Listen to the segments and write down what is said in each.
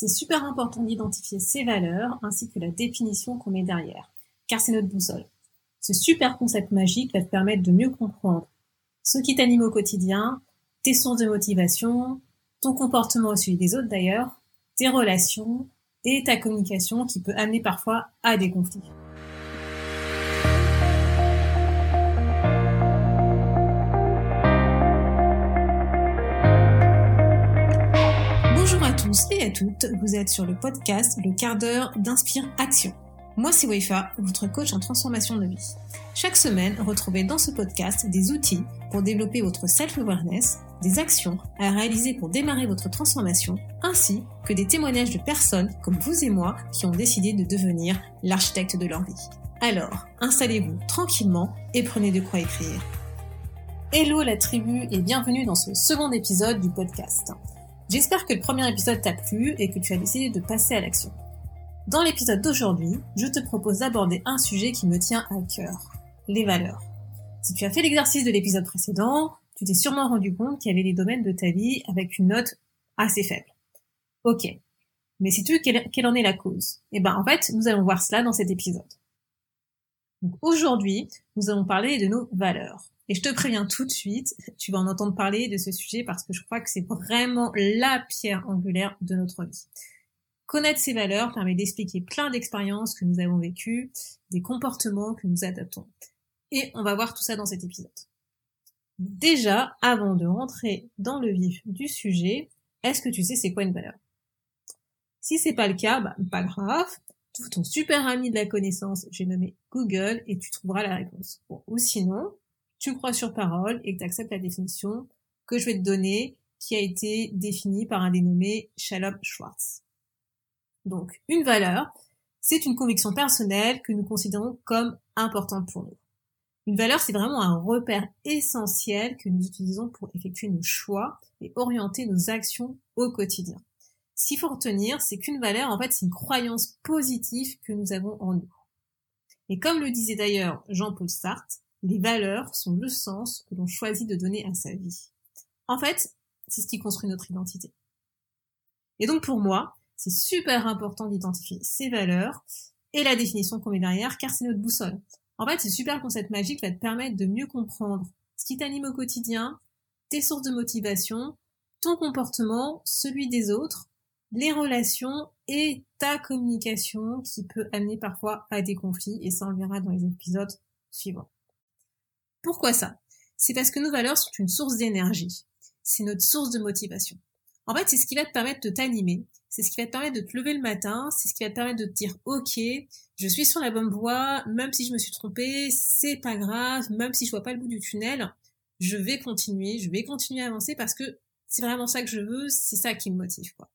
c'est super important d'identifier ses valeurs ainsi que la définition qu'on met derrière, car c'est notre boussole. Ce super concept magique va te permettre de mieux comprendre ce qui t'anime au quotidien, tes sources de motivation, ton comportement au suivi des autres d'ailleurs, tes relations et ta communication qui peut amener parfois à des conflits. Tous et à toutes, vous êtes sur le podcast Le quart d'heure d'Inspire Action. Moi c'est Waifa, votre coach en transformation de vie. Chaque semaine, retrouvez dans ce podcast des outils pour développer votre self-awareness, des actions à réaliser pour démarrer votre transformation, ainsi que des témoignages de personnes comme vous et moi qui ont décidé de devenir l'architecte de leur vie. Alors, installez-vous tranquillement et prenez de quoi écrire. Hello la tribu et bienvenue dans ce second épisode du podcast. J'espère que le premier épisode t'a plu et que tu as décidé de passer à l'action. Dans l'épisode d'aujourd'hui, je te propose d'aborder un sujet qui me tient à cœur, les valeurs. Si tu as fait l'exercice de l'épisode précédent, tu t'es sûrement rendu compte qu'il y avait des domaines de ta vie avec une note assez faible. Ok. Mais sais-tu quelle, en est la cause? Eh ben, en fait, nous allons voir cela dans cet épisode. aujourd'hui, nous allons parler de nos valeurs. Et je te préviens tout de suite, tu vas en entendre parler de ce sujet parce que je crois que c'est vraiment la pierre angulaire de notre vie. Connaître ces valeurs permet d'expliquer plein d'expériences que nous avons vécues, des comportements que nous adaptons. Et on va voir tout ça dans cet épisode. Déjà, avant de rentrer dans le vif du sujet, est-ce que tu sais c'est quoi une valeur? Si c'est pas le cas, bah, pas grave. Ton super ami de la connaissance, j'ai nommé Google, et tu trouveras la réponse. ou sinon, tu crois sur parole et que tu acceptes la définition que je vais te donner, qui a été définie par un dénommé Shalom Schwartz. Donc, une valeur, c'est une conviction personnelle que nous considérons comme importante pour nous. Une valeur, c'est vraiment un repère essentiel que nous utilisons pour effectuer nos choix et orienter nos actions au quotidien. Ce qu'il faut retenir, c'est qu'une valeur, en fait, c'est une croyance positive que nous avons en nous. Et comme le disait d'ailleurs Jean-Paul Sartre, les valeurs sont le sens que l'on choisit de donner à sa vie. En fait, c'est ce qui construit notre identité. Et donc pour moi, c'est super important d'identifier ces valeurs et la définition qu'on met derrière, car c'est notre boussole. En fait, ce super concept magique va te permettre de mieux comprendre ce qui t'anime au quotidien, tes sources de motivation, ton comportement, celui des autres, les relations et ta communication qui peut amener parfois à des conflits et ça on le verra dans les épisodes suivants. Pourquoi ça? C'est parce que nos valeurs sont une source d'énergie. C'est notre source de motivation. En fait, c'est ce qui va te permettre de t'animer, c'est ce qui va te permettre de te lever le matin, c'est ce qui va te permettre de te dire OK, je suis sur la bonne voie, même si je me suis trompée, c'est pas grave, même si je vois pas le bout du tunnel, je vais continuer, je vais continuer à avancer parce que c'est vraiment ça que je veux, c'est ça qui me motive quoi.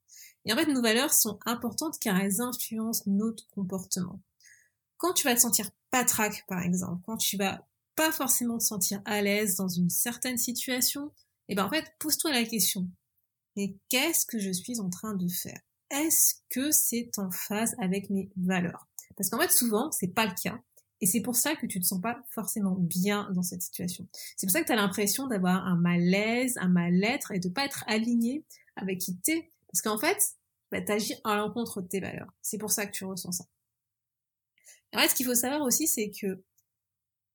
Et en fait, nos valeurs sont importantes car elles influencent notre comportement. Quand tu vas te sentir patraque par exemple, quand tu vas pas forcément te sentir à l'aise dans une certaine situation, et eh ben en fait, pose-toi la question. Mais qu'est-ce que je suis en train de faire? Est-ce que c'est en phase avec mes valeurs? Parce qu'en fait, souvent, c'est pas le cas. Et c'est pour ça que tu te sens pas forcément bien dans cette situation. C'est pour ça que tu as l'impression d'avoir un malaise, un mal-être et de pas être aligné avec qui t'es. Parce qu'en fait, bah, agis à l'encontre de tes valeurs. C'est pour ça que tu ressens ça. en fait, ce qu'il faut savoir aussi, c'est que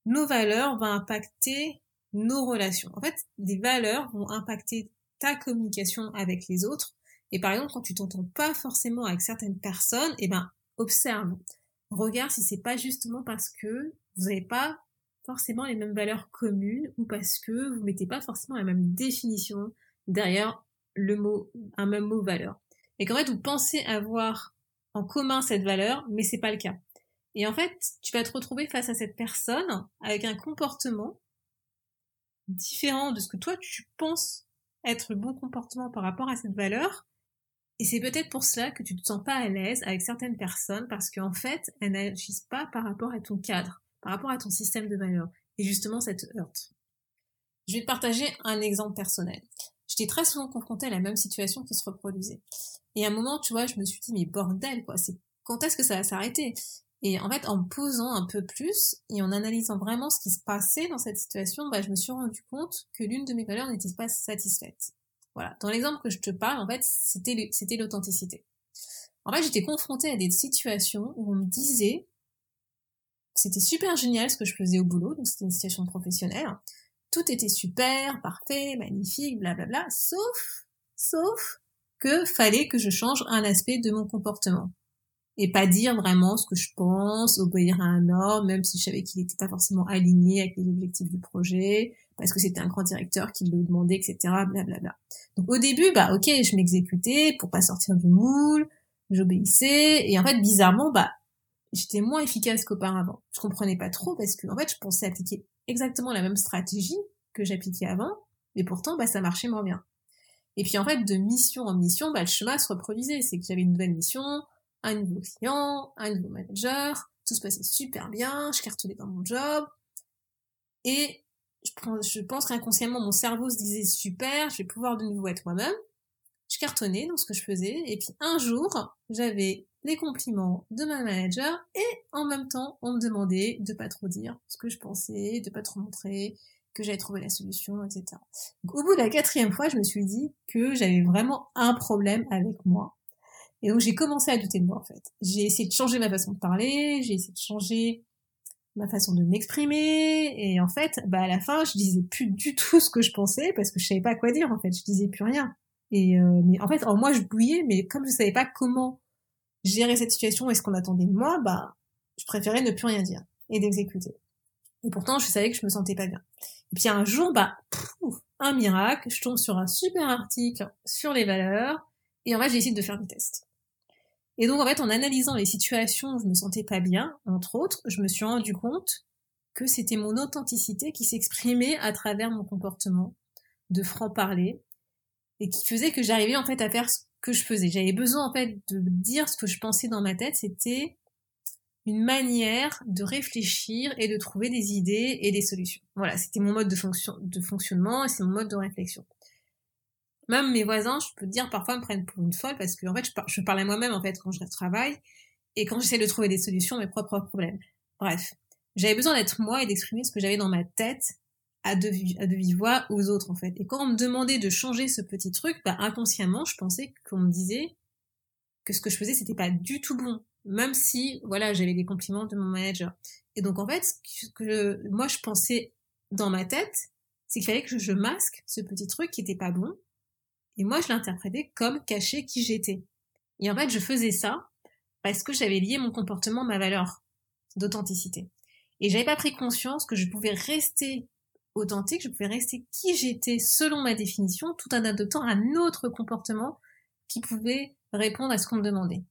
nos valeurs vont impacter nos relations. En fait, des valeurs vont impacter ta communication avec les autres. Et par exemple, quand tu t'entends pas forcément avec certaines personnes, eh ben, observe. Regarde si c'est pas justement parce que vous n'avez pas forcément les mêmes valeurs communes ou parce que vous mettez pas forcément la même définition derrière le mot, un même mot valeur. Et qu'en fait, vous pensez avoir en commun cette valeur, mais c'est pas le cas. Et en fait, tu vas te retrouver face à cette personne avec un comportement différent de ce que toi tu penses être le bon comportement par rapport à cette valeur. Et c'est peut-être pour cela que tu te sens pas à l'aise avec certaines personnes parce qu'en fait, elles n'agissent pas par rapport à ton cadre, par rapport à ton système de valeurs. Et justement, cette heurte. Je vais te partager un exemple personnel. J'étais très souvent confrontée à la même situation qui se reproduisait. Et à un moment, tu vois, je me suis dit, mais bordel, quoi, c'est quand est-ce que ça va s'arrêter? Et en fait, en posant un peu plus et en analysant vraiment ce qui se passait dans cette situation, bah, je me suis rendu compte que l'une de mes valeurs n'était pas satisfaite. Voilà. Dans l'exemple que je te parle, en fait, c'était c'était l'authenticité. En fait, j'étais confrontée à des situations où on me disait c'était super génial ce que je faisais au boulot, donc c'était une situation professionnelle. Tout était super, parfait, magnifique, blablabla, sauf, sauf que fallait que je change un aspect de mon comportement. Et pas dire vraiment ce que je pense, obéir à un ordre, même si je savais qu'il n'était pas forcément aligné avec les objectifs du projet, parce que c'était un grand directeur qui le demandait, etc., blablabla. Donc au début, bah ok, je m'exécutais pour pas sortir du moule, j'obéissais, et en fait, bizarrement, bah j'étais moins efficace qu'auparavant. Je comprenais pas trop parce que en fait, je pensais appliquer exactement la même stratégie que j'appliquais avant, mais pourtant, bah ça marchait moins bien. Et puis en fait, de mission en mission, bah le chemin se reproduisait. C'est que j'avais une nouvelle mission, un nouveau client, un nouveau manager, tout se passait super bien, je cartonnais dans mon job, et je, pense qu'inconsciemment mon cerveau se disait super, je vais pouvoir de nouveau être moi-même. Je cartonnais dans ce que je faisais, et puis un jour, j'avais les compliments de ma manager et en même temps on me demandait de pas trop dire ce que je pensais, de pas trop montrer que j'avais trouvé la solution, etc. Au bout de la quatrième fois, je me suis dit que j'avais vraiment un problème avec moi. Et donc j'ai commencé à douter de moi en fait. J'ai essayé de changer ma façon de parler, j'ai essayé de changer ma façon de m'exprimer et en fait, bah à la fin, je disais plus du tout ce que je pensais parce que je savais pas quoi dire en fait, je disais plus rien. Et euh, mais en fait, en moi je bouillais, mais comme je savais pas comment gérer cette situation et ce qu'on attendait de moi, bah, je préférais ne plus rien dire et d'exécuter. Et pourtant, je savais que je me sentais pas bien. Et puis un jour, bah, un miracle, je tombe sur un super article sur les valeurs, et en fait, j'ai décidé de faire des tests. Et donc, en fait, en analysant les situations où je me sentais pas bien, entre autres, je me suis rendu compte que c'était mon authenticité qui s'exprimait à travers mon comportement de franc-parler, et qui faisait que j'arrivais en fait à faire ce que je faisais. J'avais besoin en fait de dire ce que je pensais dans ma tête. C'était une manière de réfléchir et de trouver des idées et des solutions. Voilà, c'était mon mode de, de fonctionnement et c'est mon mode de réflexion. Même mes voisins, je peux dire, parfois me prennent pour une folle parce que en fait, je, je parle à moi-même en fait quand je travaille et quand j'essaie de trouver des solutions à mes propres problèmes. Bref, j'avais besoin d'être moi et d'exprimer ce que j'avais dans ma tête à de, à voix aux autres en fait. Et quand on me demandait de changer ce petit truc, bah inconsciemment, je pensais qu'on me disait que ce que je faisais c'était pas du tout bon, même si voilà j'avais des compliments de mon manager. Et donc en fait, ce que moi je pensais dans ma tête, c'est qu'il fallait que je masque ce petit truc qui était pas bon. Et moi je l'interprétais comme cacher qui j'étais. Et en fait, je faisais ça parce que j'avais lié mon comportement à ma valeur d'authenticité. Et j'avais pas pris conscience que je pouvais rester authentique, je pouvais rester qui j'étais selon ma définition, tout en adoptant un autre comportement qui pouvait répondre à ce qu'on me demandait.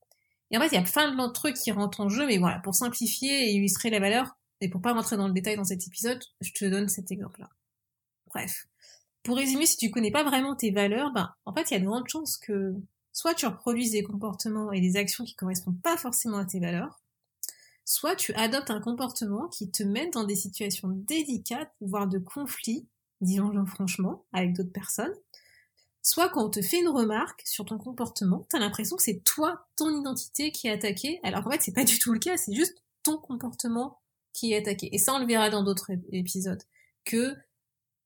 Et en fait, il y a plein de trucs qui rentrent en jeu, mais voilà, pour simplifier et illustrer la valeur, et pour pas rentrer dans le détail dans cet épisode, je te donne cet exemple-là. Bref. Pour résumer, si tu connais pas vraiment tes valeurs, ben, en fait, il y a de grandes chances que soit tu reproduises des comportements et des actions qui correspondent pas forcément à tes valeurs, soit tu adoptes un comportement qui te mène dans des situations délicates, voire de conflits, disons-le franchement, avec d'autres personnes, soit quand on te fait une remarque sur ton comportement, t'as l'impression que c'est toi, ton identité qui est attaquée, alors qu'en fait c'est pas du tout le cas, c'est juste ton comportement qui est attaqué. Et ça on le verra dans d'autres épisodes, que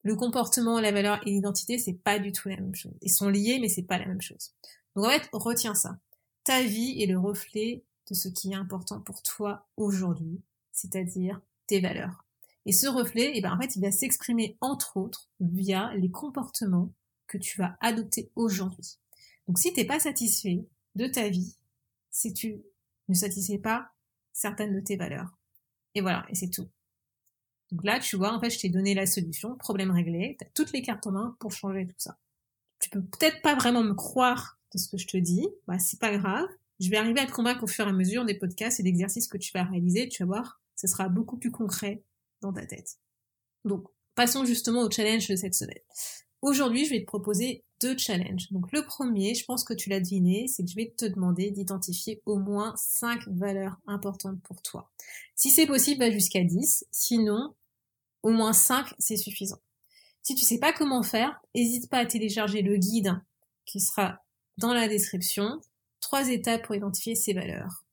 le comportement, la valeur et l'identité, c'est pas du tout la même chose. Ils sont liés, mais c'est pas la même chose. Donc en fait, retiens ça. Ta vie est le reflet de ce qui est important pour toi aujourd'hui, c'est-à-dire tes valeurs. Et ce reflet, eh ben, en fait, il va s'exprimer entre autres via les comportements que tu vas adopter aujourd'hui. Donc si t'es pas satisfait de ta vie, si tu ne satisfais pas certaines de tes valeurs. Et voilà, et c'est tout. Donc là, tu vois, en fait, je t'ai donné la solution, problème réglé, tu as toutes les cartes en main pour changer tout ça. Tu peux peut-être pas vraiment me croire de ce que je te dis, bah c'est pas grave, je vais arriver à te convaincre au fur et à mesure des podcasts et d'exercices que tu vas réaliser. Tu vas voir, ce sera beaucoup plus concret dans ta tête. Donc, passons justement au challenge de cette semaine. Aujourd'hui, je vais te proposer deux challenges. Donc, le premier, je pense que tu l'as deviné, c'est que je vais te demander d'identifier au moins cinq valeurs importantes pour toi. Si c'est possible, va jusqu'à 10. Sinon, au moins 5, c'est suffisant. Si tu sais pas comment faire, n'hésite pas à télécharger le guide qui sera dans la description trois étapes pour identifier ces valeurs.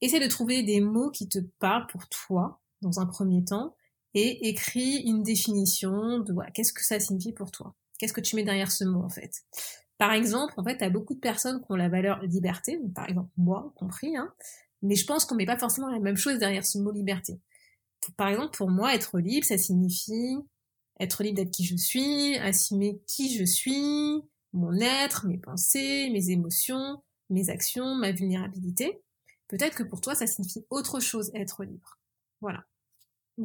Essaie de trouver des mots qui te parlent pour toi, dans un premier temps, et écris une définition de qu'est-ce que ça signifie pour toi? Qu'est-ce que tu mets derrière ce mot en fait? Par exemple, en fait, tu beaucoup de personnes qui ont la valeur liberté, par exemple moi compris, hein, mais je pense qu'on met pas forcément la même chose derrière ce mot liberté. Par exemple, pour moi, être libre, ça signifie être libre d'être qui je suis, assumer qui je suis, mon être, mes pensées, mes émotions, mes actions, ma vulnérabilité. Peut-être que pour toi, ça signifie autre chose, être libre. Voilà.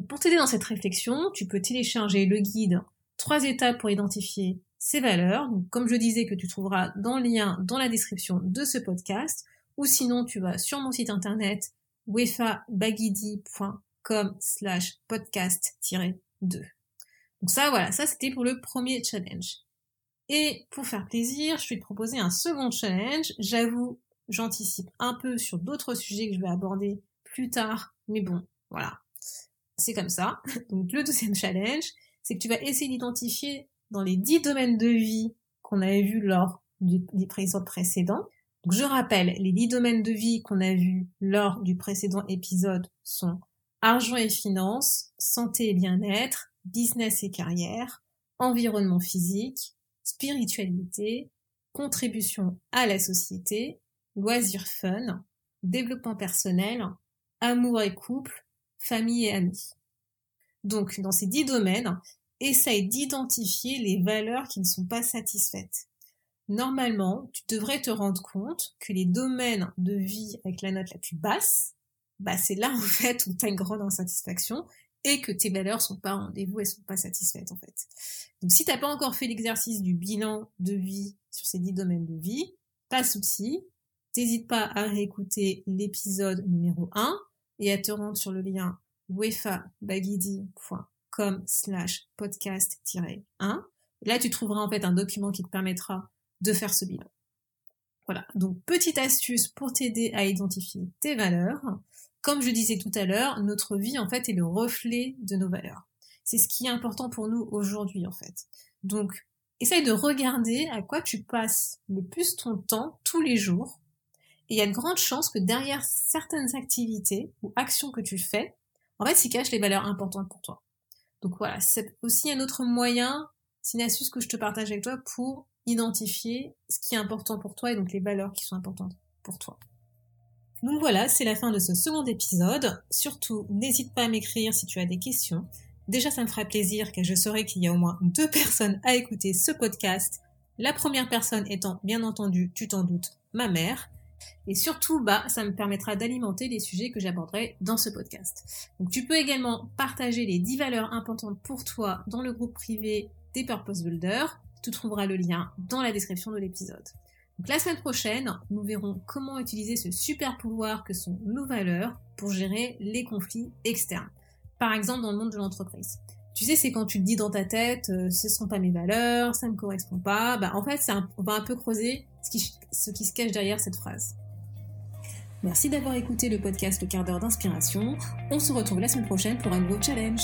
pour t'aider dans cette réflexion, tu peux télécharger le guide Trois étapes pour identifier ces valeurs. comme je disais que tu trouveras dans le lien dans la description de ce podcast, ou sinon tu vas sur mon site internet wefabagidi.com slash podcast-2. Donc ça, voilà, ça c'était pour le premier challenge. Et pour faire plaisir, je vais te proposer un second challenge. J'avoue, j'anticipe un peu sur d'autres sujets que je vais aborder plus tard, mais bon, voilà. C'est comme ça. Donc le deuxième challenge, c'est que tu vas essayer d'identifier dans les dix domaines de vie qu'on avait vus lors du, épisode précédent. Donc je rappelle, les dix domaines de vie qu'on a vus lors du précédent épisode sont argent et finances, santé et bien-être, business et carrière, environnement physique, spiritualité, contribution à la société, loisirs fun, développement personnel, amour et couple, famille et amis. Donc, dans ces dix domaines, essaye d'identifier les valeurs qui ne sont pas satisfaites. Normalement, tu devrais te rendre compte que les domaines de vie avec la note la plus basse, bah c'est là en fait où tu as une grande insatisfaction et que tes valeurs sont pas en rendez-vous, elles sont pas satisfaites en fait. Donc si t'as pas encore fait l'exercice du bilan de vie sur ces dix domaines de vie, pas de souci, t'hésites pas à réécouter l'épisode numéro 1 et à te rendre sur le lien wefabagidi.com slash podcast-1. Là, tu trouveras en fait un document qui te permettra de faire ce bilan. Voilà. Donc, petite astuce pour t'aider à identifier tes valeurs. Comme je disais tout à l'heure, notre vie, en fait, est le reflet de nos valeurs. C'est ce qui est important pour nous aujourd'hui, en fait. Donc, essaye de regarder à quoi tu passes le plus ton temps tous les jours. Et il y a de grandes chances que derrière certaines activités ou actions que tu fais, en fait, s'y cachent les valeurs importantes pour toi. Donc voilà, c'est aussi un autre moyen, c'est une astuce que je te partage avec toi pour identifier ce qui est important pour toi et donc les valeurs qui sont importantes pour toi. Donc voilà, c'est la fin de ce second épisode. Surtout, n'hésite pas à m'écrire si tu as des questions. Déjà, ça me fera plaisir car je saurai qu'il y a au moins deux personnes à écouter ce podcast. La première personne étant, bien entendu, tu t'en doutes, ma mère. Et surtout, bah, ça me permettra d'alimenter les sujets que j'aborderai dans ce podcast. Donc, tu peux également partager les 10 valeurs importantes pour toi dans le groupe privé des Purpose Builders. Tu trouveras le lien dans la description de l'épisode. La semaine prochaine, nous verrons comment utiliser ce super pouvoir que sont nos valeurs pour gérer les conflits externes. Par exemple, dans le monde de l'entreprise. Tu sais, c'est quand tu te dis dans ta tête, euh, ce sont pas mes valeurs, ça ne correspond pas. Bah, en fait, on va un peu creuser ce qui, ce qui se cache derrière cette phrase. Merci d'avoir écouté le podcast Le quart d'heure d'inspiration. On se retrouve la semaine prochaine pour un nouveau challenge.